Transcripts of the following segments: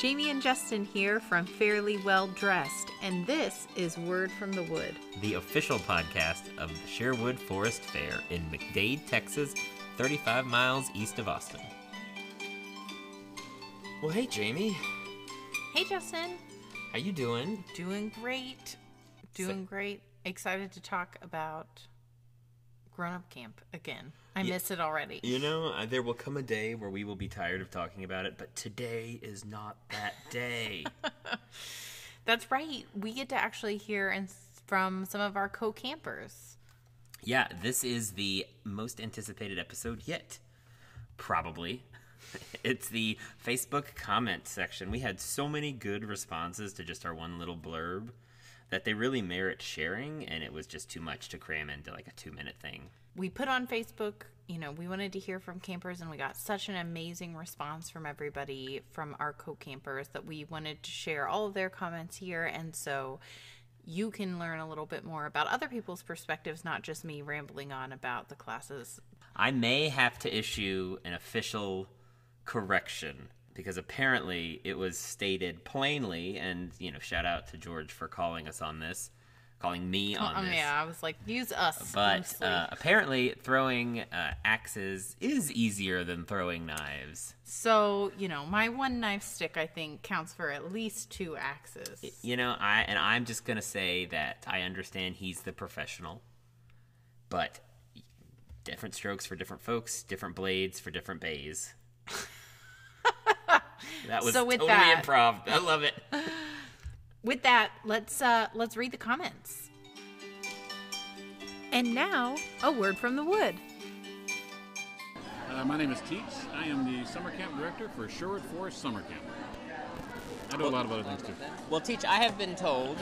Jamie and Justin here from Fairly Well Dressed, and this is Word from the Wood. the official podcast of the Sherwood Forest Fair in McDade, Texas, 35 miles east of Austin. Well, hey Jamie, Hey, Justin. how you doing? Doing great. Doing great. Excited to talk about grown up camp again. I miss it already. You know, uh, there will come a day where we will be tired of talking about it, but today is not that day. That's right. We get to actually hear and from some of our co campers. yeah, this is the most anticipated episode yet. Probably. It's the Facebook comment section. We had so many good responses to just our one little blurb that they really merit sharing, and it was just too much to cram into like a two minute thing. We put on Facebook, you know, we wanted to hear from campers, and we got such an amazing response from everybody, from our co campers, that we wanted to share all of their comments here. And so you can learn a little bit more about other people's perspectives, not just me rambling on about the classes. I may have to issue an official correction because apparently it was stated plainly, and you know, shout out to George for calling us on this, calling me on Um, this. yeah, I was like, use us. But uh, apparently, throwing uh, axes is easier than throwing knives. so, you know, my one knife stick, I think, counts for at least two axes. You know, I and I'm just gonna say that I understand he's the professional, but different strokes for different folks, different blades for different bays. that was So with totally that- improv. I love it. With that, let's uh let's read the comments. And now, a word from the wood. Uh, my name is Teach. I am the summer camp director for Sherwood Forest Summer Camp. I do a lot of other things too. Well, Teach, I have been told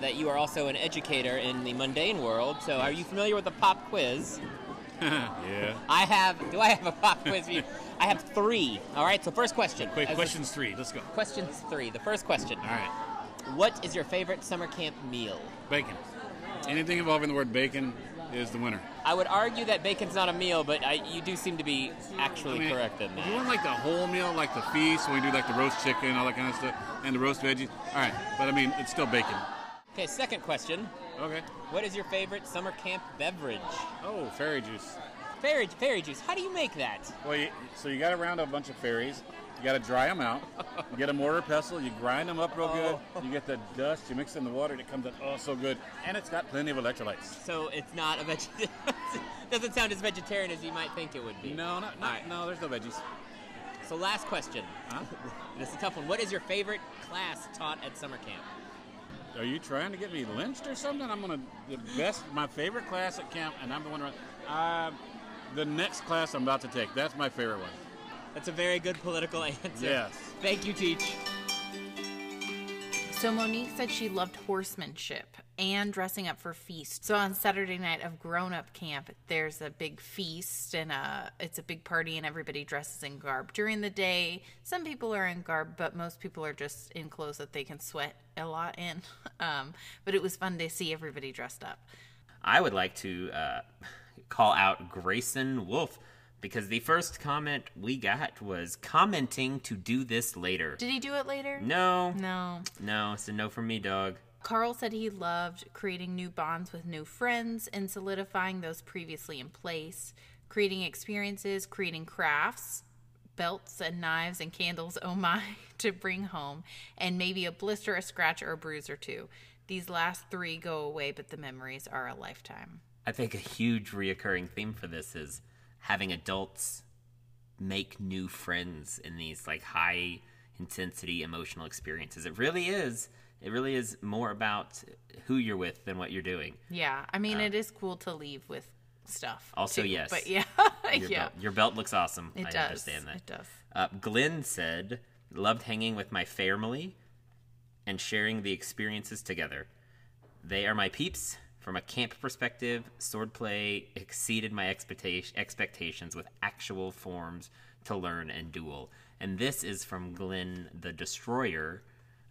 that you are also an educator in the mundane world. So, are you familiar with the pop quiz? yeah. I have. Do I have a pop quiz for you? I have three. All right. So, first question. Wait, As questions three. Let's go. questions three. The first question. All right. What is your favorite summer camp meal? Bacon. Anything involving the word bacon is the winner. I would argue that bacon's not a meal, but I, you do seem to be actually I mean, correct in that. you want like the whole meal, like the feast, when we do like the roast chicken, all that kind of stuff, and the roast veggies. All right, but I mean, it's still bacon. Okay. Second question. Okay. What is your favorite summer camp beverage? Oh, fairy juice. Fairy fairy juice. How do you make that? Well, you, so you got to round a bunch of fairies. You got to dry them out. You get a mortar pestle. You grind them up real good. You get the dust. You mix it in the water. and It comes out oh so good, and it's got plenty of electrolytes. So it's not a vegetarian. Doesn't sound as vegetarian as you might think it would be. No, not, All not right. no. There's no veggies. So last question. Huh? This is a tough one. What is your favorite class taught at summer camp? Are you trying to get me lynched or something? I'm gonna the best, my favorite class at camp, and I'm the one. Run, uh, the next class I'm about to take. That's my favorite one. That's a very good political answer. Yes. Thank you, Teach. So Monique said she loved horsemanship and dressing up for feasts. So on Saturday night of grown-up camp, there's a big feast and a it's a big party and everybody dresses in garb. During the day, some people are in garb, but most people are just in clothes that they can sweat a lot in. Um, but it was fun to see everybody dressed up. I would like to uh, call out Grayson Wolf because the first comment we got was commenting to do this later. Did he do it later? No, No. no, it's a no from me, dog. Carl said he loved creating new bonds with new friends and solidifying those previously in place, creating experiences, creating crafts, belts and knives and candles, oh my, to bring home, and maybe a blister, a scratch, or a bruise or two. These last three go away, but the memories are a lifetime. I think a huge reoccurring theme for this is having adults make new friends in these like high intensity emotional experiences. It really is. It really is more about who you're with than what you're doing. Yeah, I mean, it is cool to leave with stuff. Also, too, yes. But yeah, Your, yeah. belt, your belt looks awesome. It I does. understand that. It does. Uh, Glenn said, loved hanging with my family and sharing the experiences together. They are my peeps. From a camp perspective, swordplay exceeded my expectation, expectations with actual forms to learn and duel. And this is from Glenn the Destroyer,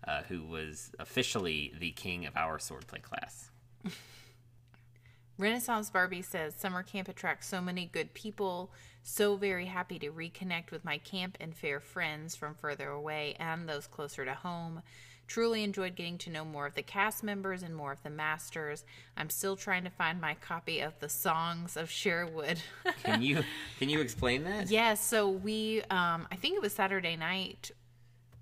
uh, who was officially the king of our swordplay class. Renaissance Barbie says summer camp attracts so many good people. So very happy to reconnect with my camp and fair friends from further away and those closer to home. Truly enjoyed getting to know more of the cast members and more of the masters. I'm still trying to find my copy of the songs of Sherwood. Can you can you explain that? Yes, so we, um, I think it was Saturday night,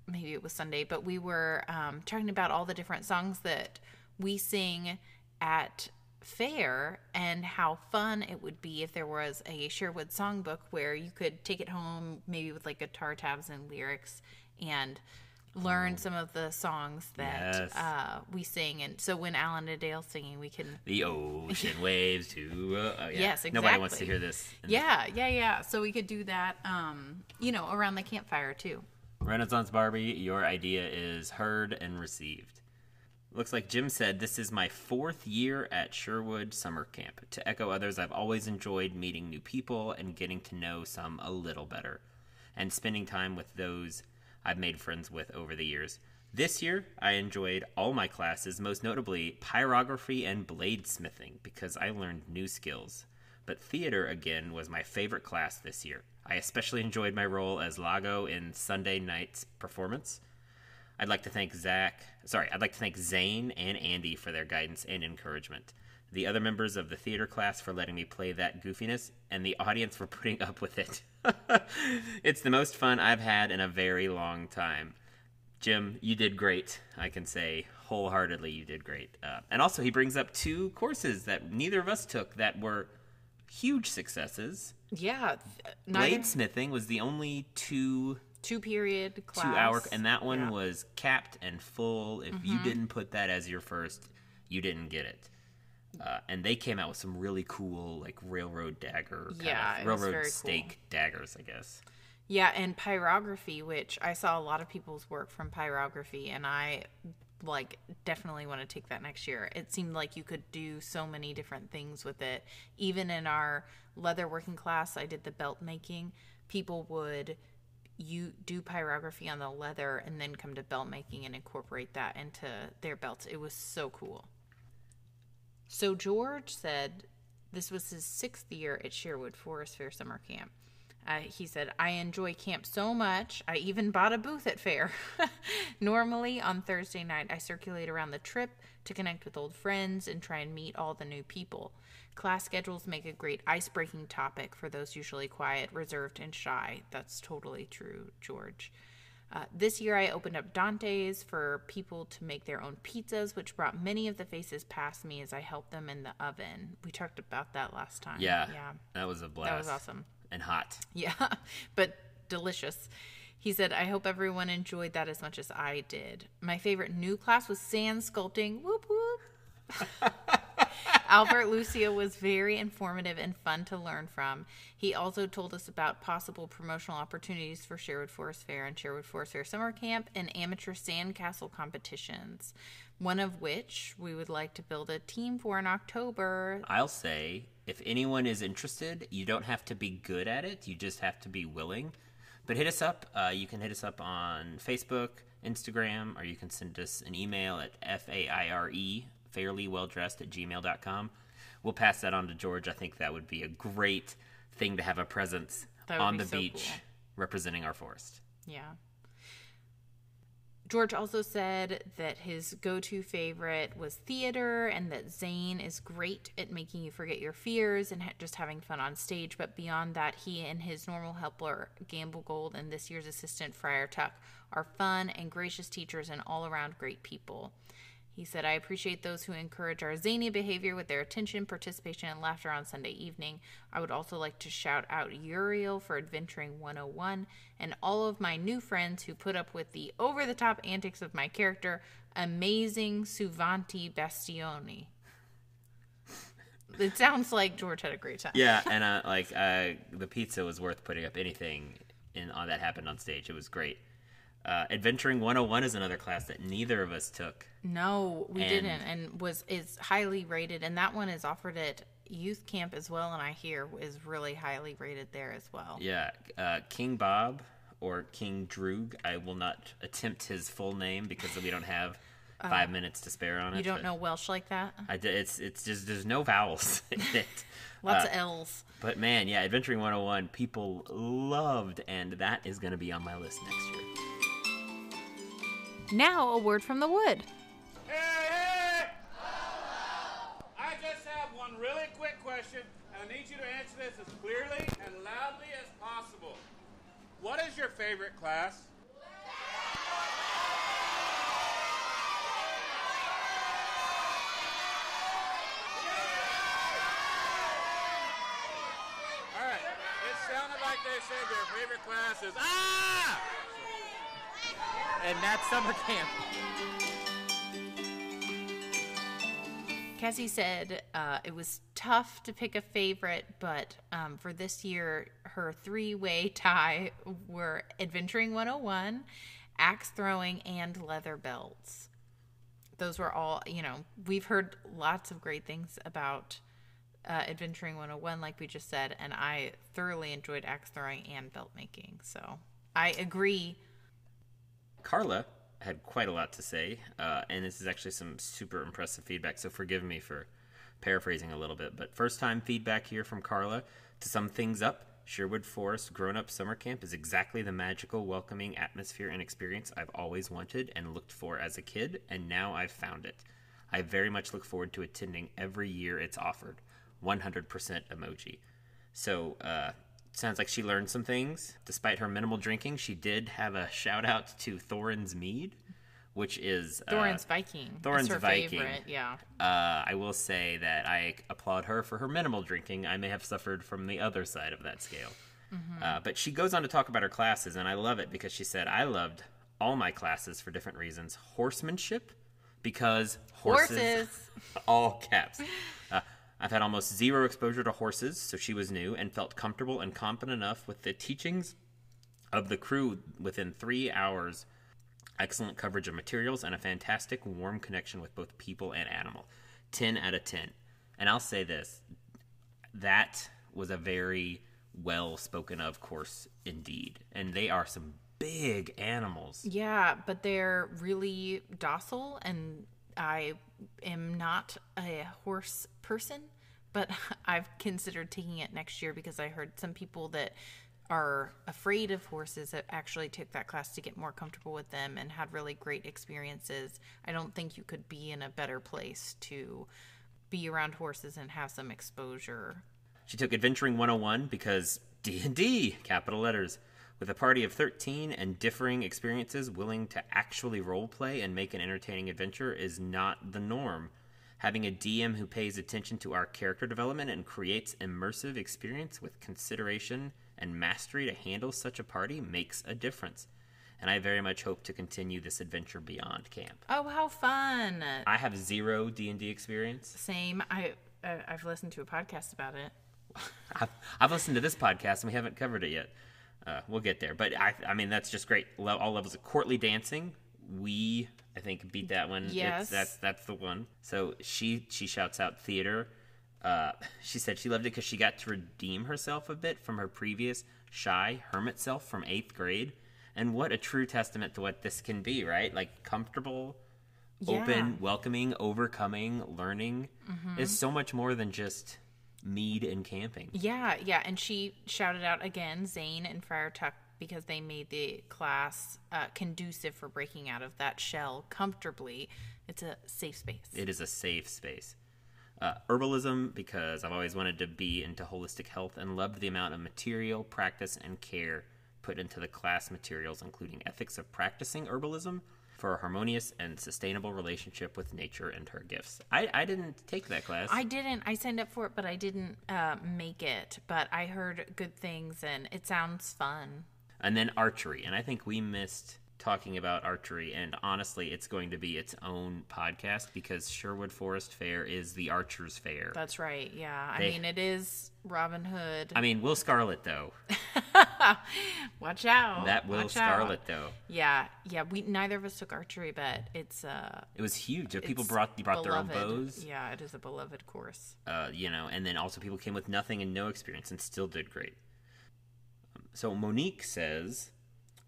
maybe it was Sunday, but we were um, talking about all the different songs that we sing at fair and how fun it would be if there was a Sherwood songbook where you could take it home, maybe with like guitar tabs and lyrics, and learn some of the songs that Yes. uh, we sing. And so when Alan-a-Dale's singing, we can The ocean waves to. Uh, oh, yeah. Yes, Nobody wants to hear this. yeah, yeah, yeah. So we could do that, um, you know, around the campfire too. Renaissance Barbie, your idea is heard and received. Looks like Jim said this is my fourth year at Sherwood Summer Camp. To echo others, I've always enjoyed meeting new people and getting to know some a little better, and spending time with those I've made friends with over the years. This year, I enjoyed all my classes, most notably pyrography and bladesmithing, because I learned new skills. But theater, again, was my favorite class this year. I especially enjoyed my role as Iago in Sunday night's performance. I'd like to thank Zach, sorry, I'd like to thank Zane and Andy for their guidance and encouragement. The other members of the theater class for letting me play that goofiness, and the audience for putting up with it. it's the most fun I've had in a very long time. Jim, you did great. I can say wholeheartedly you did great. Uh, and also, he brings up two courses that neither of us took that were huge successes. Yeah, th- neither- Bladesmithing was the only two two period class. two hour, and that one Yeah. Mm-hmm. was capped and full. If you didn't put that as your first, you didn't get it. Uh, and they came out with some really cool, like railroad dagger, kind Yeah, of, railroad very cool. stake daggers, I guess. Yeah, and pyrography, which I saw a lot of people's work from pyrography, and I like definitely want to take that next year. It seemed like you could do so many different things with it. Even in our leather working class, I did the belt making. People would you do pyrography on the leather and then come to belt making and incorporate that into their belts. It was so cool. So George said this was his sixth year at Sherwood Forest Fair Summer Camp. Uh, he said, I enjoy camp so much, I even bought a booth at fair. Normally, on Thursday night, I circulate around the trip to connect with old friends and try and meet all the new people. Class schedules make a great ice breaking topic for those usually quiet, reserved, and shy. That's totally true, George. Uh, this year, I opened up Dante's for people to make their own pizzas, which brought many of the faces past me as I helped them in the oven. We talked about that last time. Yeah, Yeah. that was a blast. That was awesome. and hot. Yeah, but delicious. He said, I hope everyone enjoyed that as much as I did. My favorite new class was sand sculpting. Whoop whoop. Albert Lucia was very informative and fun to learn from. He also told us about possible promotional opportunities for Sherwood Forest Fair and Sherwood Forest Fair Summer Camp and amateur sandcastle competitions, one of which we would like to build a team for in October. I'll say, if anyone is interested, you don't have to be good at it. You just have to be willing. But hit us up. Uh, you can hit us up on Facebook, Instagram, or you can send us an email at F A I R E, fairly well dressed at gmail.com. We'll pass that on to George. I think that would be a great thing to have a presence on the so beach cool. representing our forest. Yeah. George also said that his go to favorite was theater and that Zane is great at making you forget your fears and ha- just having fun on stage. But beyond that, he and his normal helper, Gamble Gold, and this year's assistant, Friar Tuck, are fun and gracious teachers and all around great people. He said, I appreciate those who encourage our zany behavior with their attention, participation, and laughter on Sunday evening. I would also like to shout out Uriel for Adventuring 101 and all of my new friends who put up with the over the top antics of my character, Amazing Suvanti Bastioni. It sounds like George had a great time. Yeah, and uh, like uh, the pizza was worth putting up anything in on that happened on stage. It was great. Uh, Adventuring 101 is another class that neither of us took. No, we And- didn't, and was is highly rated, and that one is offered at youth camp as well, and I hear is really highly rated there as well. Yeah, uh, King Bob or King Droog. I will not attempt his full name because we don't have five minutes to spare on it. You don't know Welsh like that? I d- it's it's just there's no vowels in it. Lots Uh, of L's. But man, yeah, Adventuring 101, people loved, and that is going to be on my list next year. Now, a word from the wood. Hey, hey! I just have one really quick question, and I need you to answer this as clearly and loudly as possible. What is your favorite class? All right. It sounded like they said their favorite class is ah. And that's summer camp. Cassie said uh, it was tough to pick a favorite, but um, for this year, her three way tie were Adventuring 101, Axe Throwing, and Leather Belts. Those were all, you know, we've heard lots of great things about uh, Adventuring 101, like we just said, and I thoroughly enjoyed axe throwing and belt making. So I agree. Carla had quite a lot to say, uh, and this is actually some super impressive feedback, so forgive me for paraphrasing a little bit. But first time feedback here from Carla. To sum things up, Sherwood Forest Grown Up Summer Camp is exactly the magical, welcoming atmosphere and experience I've always wanted and looked for as a kid, and now I've found it. I very much look forward to attending every year it's offered. 100% emoji. So, uh, sounds like she learned some things. Despite her minimal drinking, she did have a shout out to Thorin's Mead, which is uh, Thorin's Viking. Thorin's Viking. favorite. Yeah. Uh, I will say that I applaud her for her minimal drinking. I may have suffered from the other side of that scale. Uh, but she goes on to talk about her classes, and I love it because she said, I loved all my classes for different reasons. Horsemanship, because horses, Horses. all caps. I've had almost zero exposure to horses, so she was new and felt comfortable and confident enough with the teachings of the crew within three hours excellent coverage of materials, and a fantastic warm connection with both people and animal. 10 out of 10. And I'll say this that was a very well spoken of course indeed. And they are some big animals. Yeah, but they're really docile, and I am not a horse person, but I've considered taking it next year because I heard some people that are afraid of horses that actually took that class to get more comfortable with them and had really great experiences. I don't think you could be in a better place to be around horses and have some exposure. She took Adventuring 101 because D&D, capital letters, with a party of 13 and differing experiences willing to actually role play and make an entertaining adventure is not the norm. Having a DM who pays attention to our character development and creates immersive experience with consideration and mastery to handle such a party makes a difference. And I very much hope to continue this adventure beyond camp. Oh, how fun! I have zero D&D experience. Same. I I- I've listened to a podcast about it. I've, I've listened to this podcast and we haven't covered it yet. Uh, we'll get there, but I, I mean, that's just great. All levels of courtly dancing. We, I think, beat that one. It's- Yes. that's that's the one. So she she shouts out theater. Uh, she said she loved it because she got to redeem herself a bit from her previous shy hermit self from eighth grade. And what a true testament to what this can be, right? Like comfortable, Yeah. open, welcoming, overcoming, learning is so much more than just mead and camping. Yeah, yeah, and she shouted out again Zane and Friar Tuck because they made the class uh, conducive for breaking out of that shell comfortably. It's a safe space. It is a safe space. Uh, herbalism, because I've always wanted to be into holistic health and loved the amount of material, practice, and care put into the class materials, including ethics of practicing herbalism for a harmonious and sustainable relationship with nature and her gifts. I, I didn't take that class. I didn't. I signed up for it, but I didn't uh, make it. But I heard good things, and it sounds fun. And then archery. And I think we missed talking about archery. And honestly, it's going to be its own podcast because Sherwood Forest Fair is the Archers Fair. That's right. Yeah, I mean it is Robin Hood. I mean, Will Scarlet, though. Watch out. That Will Watch out. Scarlet, though. Yeah, yeah. We neither of us took archery, but it's uh. It was huge. People brought brought their own bows, Yeah, it is a beloved course. uh, you know, and then also people came with nothing and no experience and still did great. So Monique says,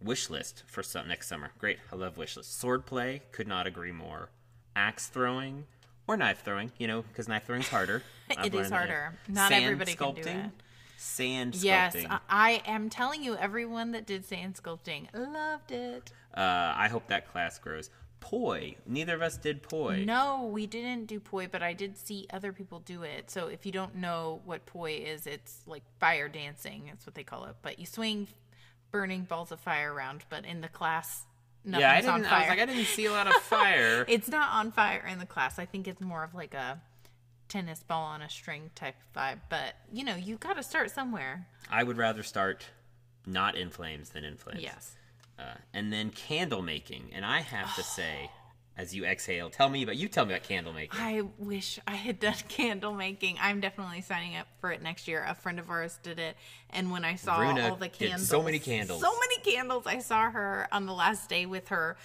wish list for some, next summer. Great, I love wish list. Swordplay, could not agree more. axe throwing or knife throwing. You know, because knife throwing's harder. It is learned that. harder. Not Sand everybody can do it. Sand Yes, sculpting. I, I am telling you, everyone that did sand sculpting loved it. Uh, I hope that class grows. Poi. Neither of us did poi. No, we didn't do poi, but I did see other people do it. So if you don't know what poi is, it's like fire dancing. That's what they call it. But you swing burning balls of fire around. But in the class, nothing's Yeah, I didn't. fire. I was like, I didn't see a lot of fire. it's not on fire in the class. I think it's more of like a tennis ball on a string type vibe. But you know, you got to start somewhere. I would rather start not in flames than in flames. Yes. Uh, and then candle making, and I have to say, as you exhale, tell me about you. Tell me about candle making. I wish I had done candle making. I'm definitely signing up for it next year. A friend of ours did it, and when I saw Runa all the candles, so many candles. so many candles. I saw her on the last day with her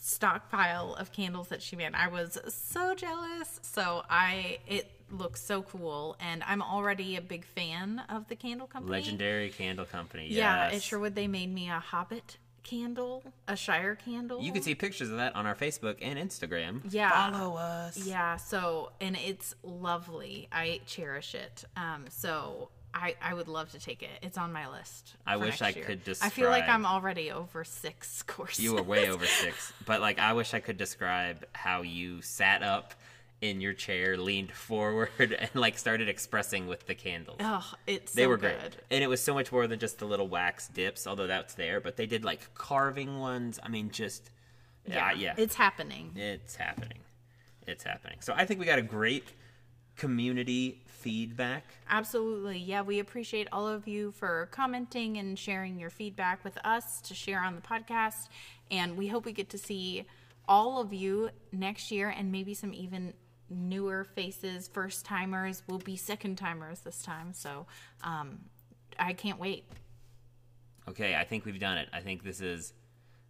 stockpile of candles that she made. I was so jealous. So I, it looks so cool, and I'm already a big fan of the candle company. Legendary candle company. Yeah, yes. it sure would. They made me a Hobbit candle, a Shire candle. You can see pictures of that on our Facebook and Instagram. Yeah. Follow us. Yeah, so and it's lovely. I cherish it. Um, so I I would love to take it. It's on my list. I wish next I year. could describe. I feel like I'm already over six courses. You were way over six. But like I wish I could describe how you sat up in your chair, leaned forward, and like started expressing with the candles. Oh, it's they so were good. great. And it was so much more than just the little wax dips, although that's there, but they did like carving ones. I mean just uh, yeah, yeah. It's happening. It's happening. It's happening. So I think we got a great community feedback. Absolutely. Yeah, we appreciate all of you for commenting and sharing your feedback with us to share on the podcast. And we hope we get to see all of you next year and maybe some even newer faces, first timers. will be second timers this time. So um, I can't wait. Okay, I think we've done it. I think this is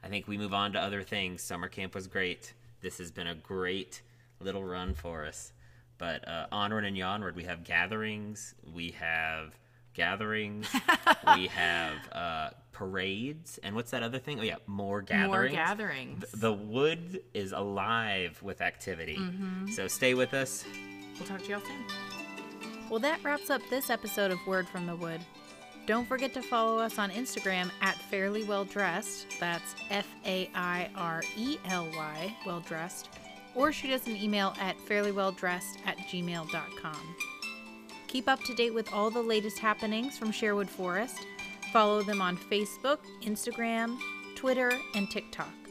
I think we move on to other things. Summer camp was great. This has been a great little run for us. But uh, onward and onward, we have gatherings, we have gatherings, we have uh, parades, and what's that other thing? Oh yeah, more gatherings. More gatherings. The wood is alive with activity. Mm-hmm. So stay with us. We'll talk to y'all soon. Well, that wraps up this episode of Word from the Wood. Don't forget to follow us on Instagram at Fairly Well Dressed. That's F A I R E L Y, well dressed. Or shoot us an email at fairlyvelldressed at gmail.com. Keep up to date with all the latest happenings from Sherwood Forest. Follow them on Facebook, Instagram, Twitter, and TikTok.